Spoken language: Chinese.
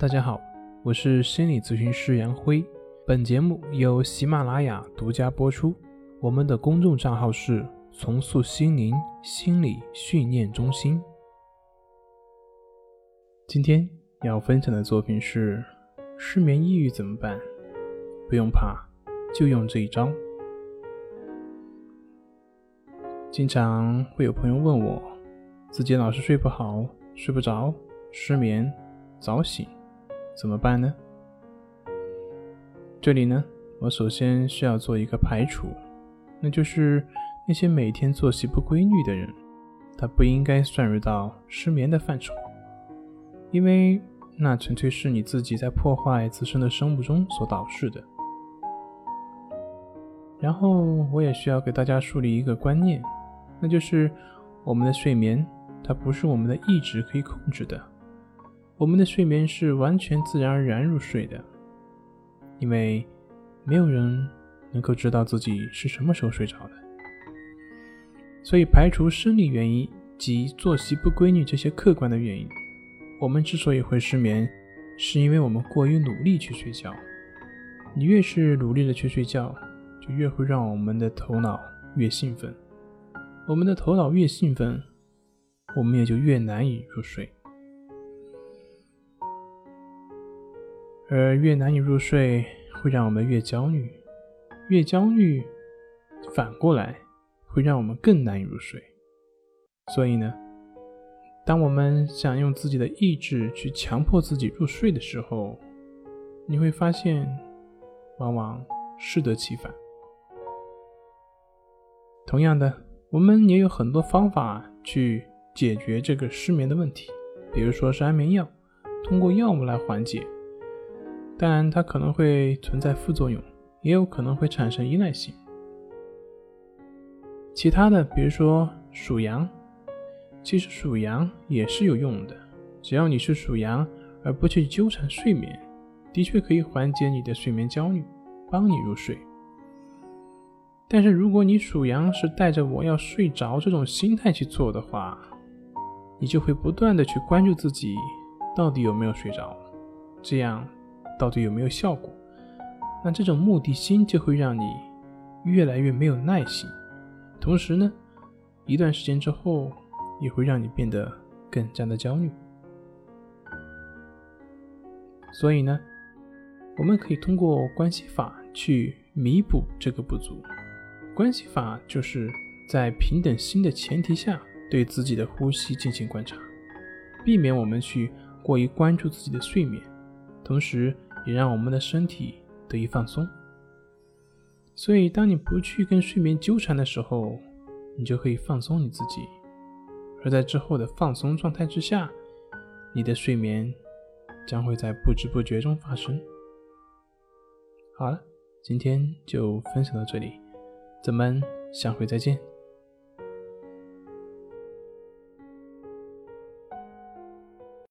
大家好，我是心理咨询师杨辉。本节目由喜马拉雅独家播出。我们的公众账号是“重塑心灵心理训练中心”。今天要分享的作品是：失眠抑郁怎么办？不用怕，就用这一招。经常会有朋友问我，自己老是睡不好、睡不着、失眠、早醒，怎么办呢？这里呢，我首先需要做一个排除，那就是那些每天作息不规律的人，他不应该算入到失眠的范畴，因为那纯粹是你自己在破坏自身的生物钟所导致的。然后，我也需要给大家树立一个观念。那就是我们的睡眠，它不是我们的意志可以控制的。我们的睡眠是完全自然而然入睡的，因为没有人能够知道自己是什么时候睡着的。所以，排除生理原因及作息不规律这些客观的原因，我们之所以会失眠，是因为我们过于努力去睡觉。你越是努力的去睡觉，就越会让我们的头脑越兴奋。我们的头脑越兴奋，我们也就越难以入睡，而越难以入睡，会让我们越焦虑，越焦虑，反过来会让我们更难以入睡。所以呢，当我们想用自己的意志去强迫自己入睡的时候，你会发现，往往适得其反。同样的。我们也有很多方法去解决这个失眠的问题，比如说是安眠药，通过药物来缓解，但它可能会存在副作用，也有可能会产生依赖性。其他的，比如说数羊，其实数羊也是有用的，只要你是数羊，而不去纠缠睡眠，的确可以缓解你的睡眠焦虑，帮你入睡。但是如果你数羊是带着我要睡着这种心态去做的话，你就会不断的去关注自己到底有没有睡着，这样到底有没有效果？那这种目的心就会让你越来越没有耐心，同时呢，一段时间之后也会让你变得更加的焦虑。所以呢，我们可以通过关系法去弥补这个不足。关系法就是在平等心的前提下，对自己的呼吸进行观察，避免我们去过于关注自己的睡眠，同时也让我们的身体得以放松。所以，当你不去跟睡眠纠缠的时候，你就可以放松你自己，而在之后的放松状态之下，你的睡眠将会在不知不觉中发生。好了，今天就分享到这里。咱们下回再见。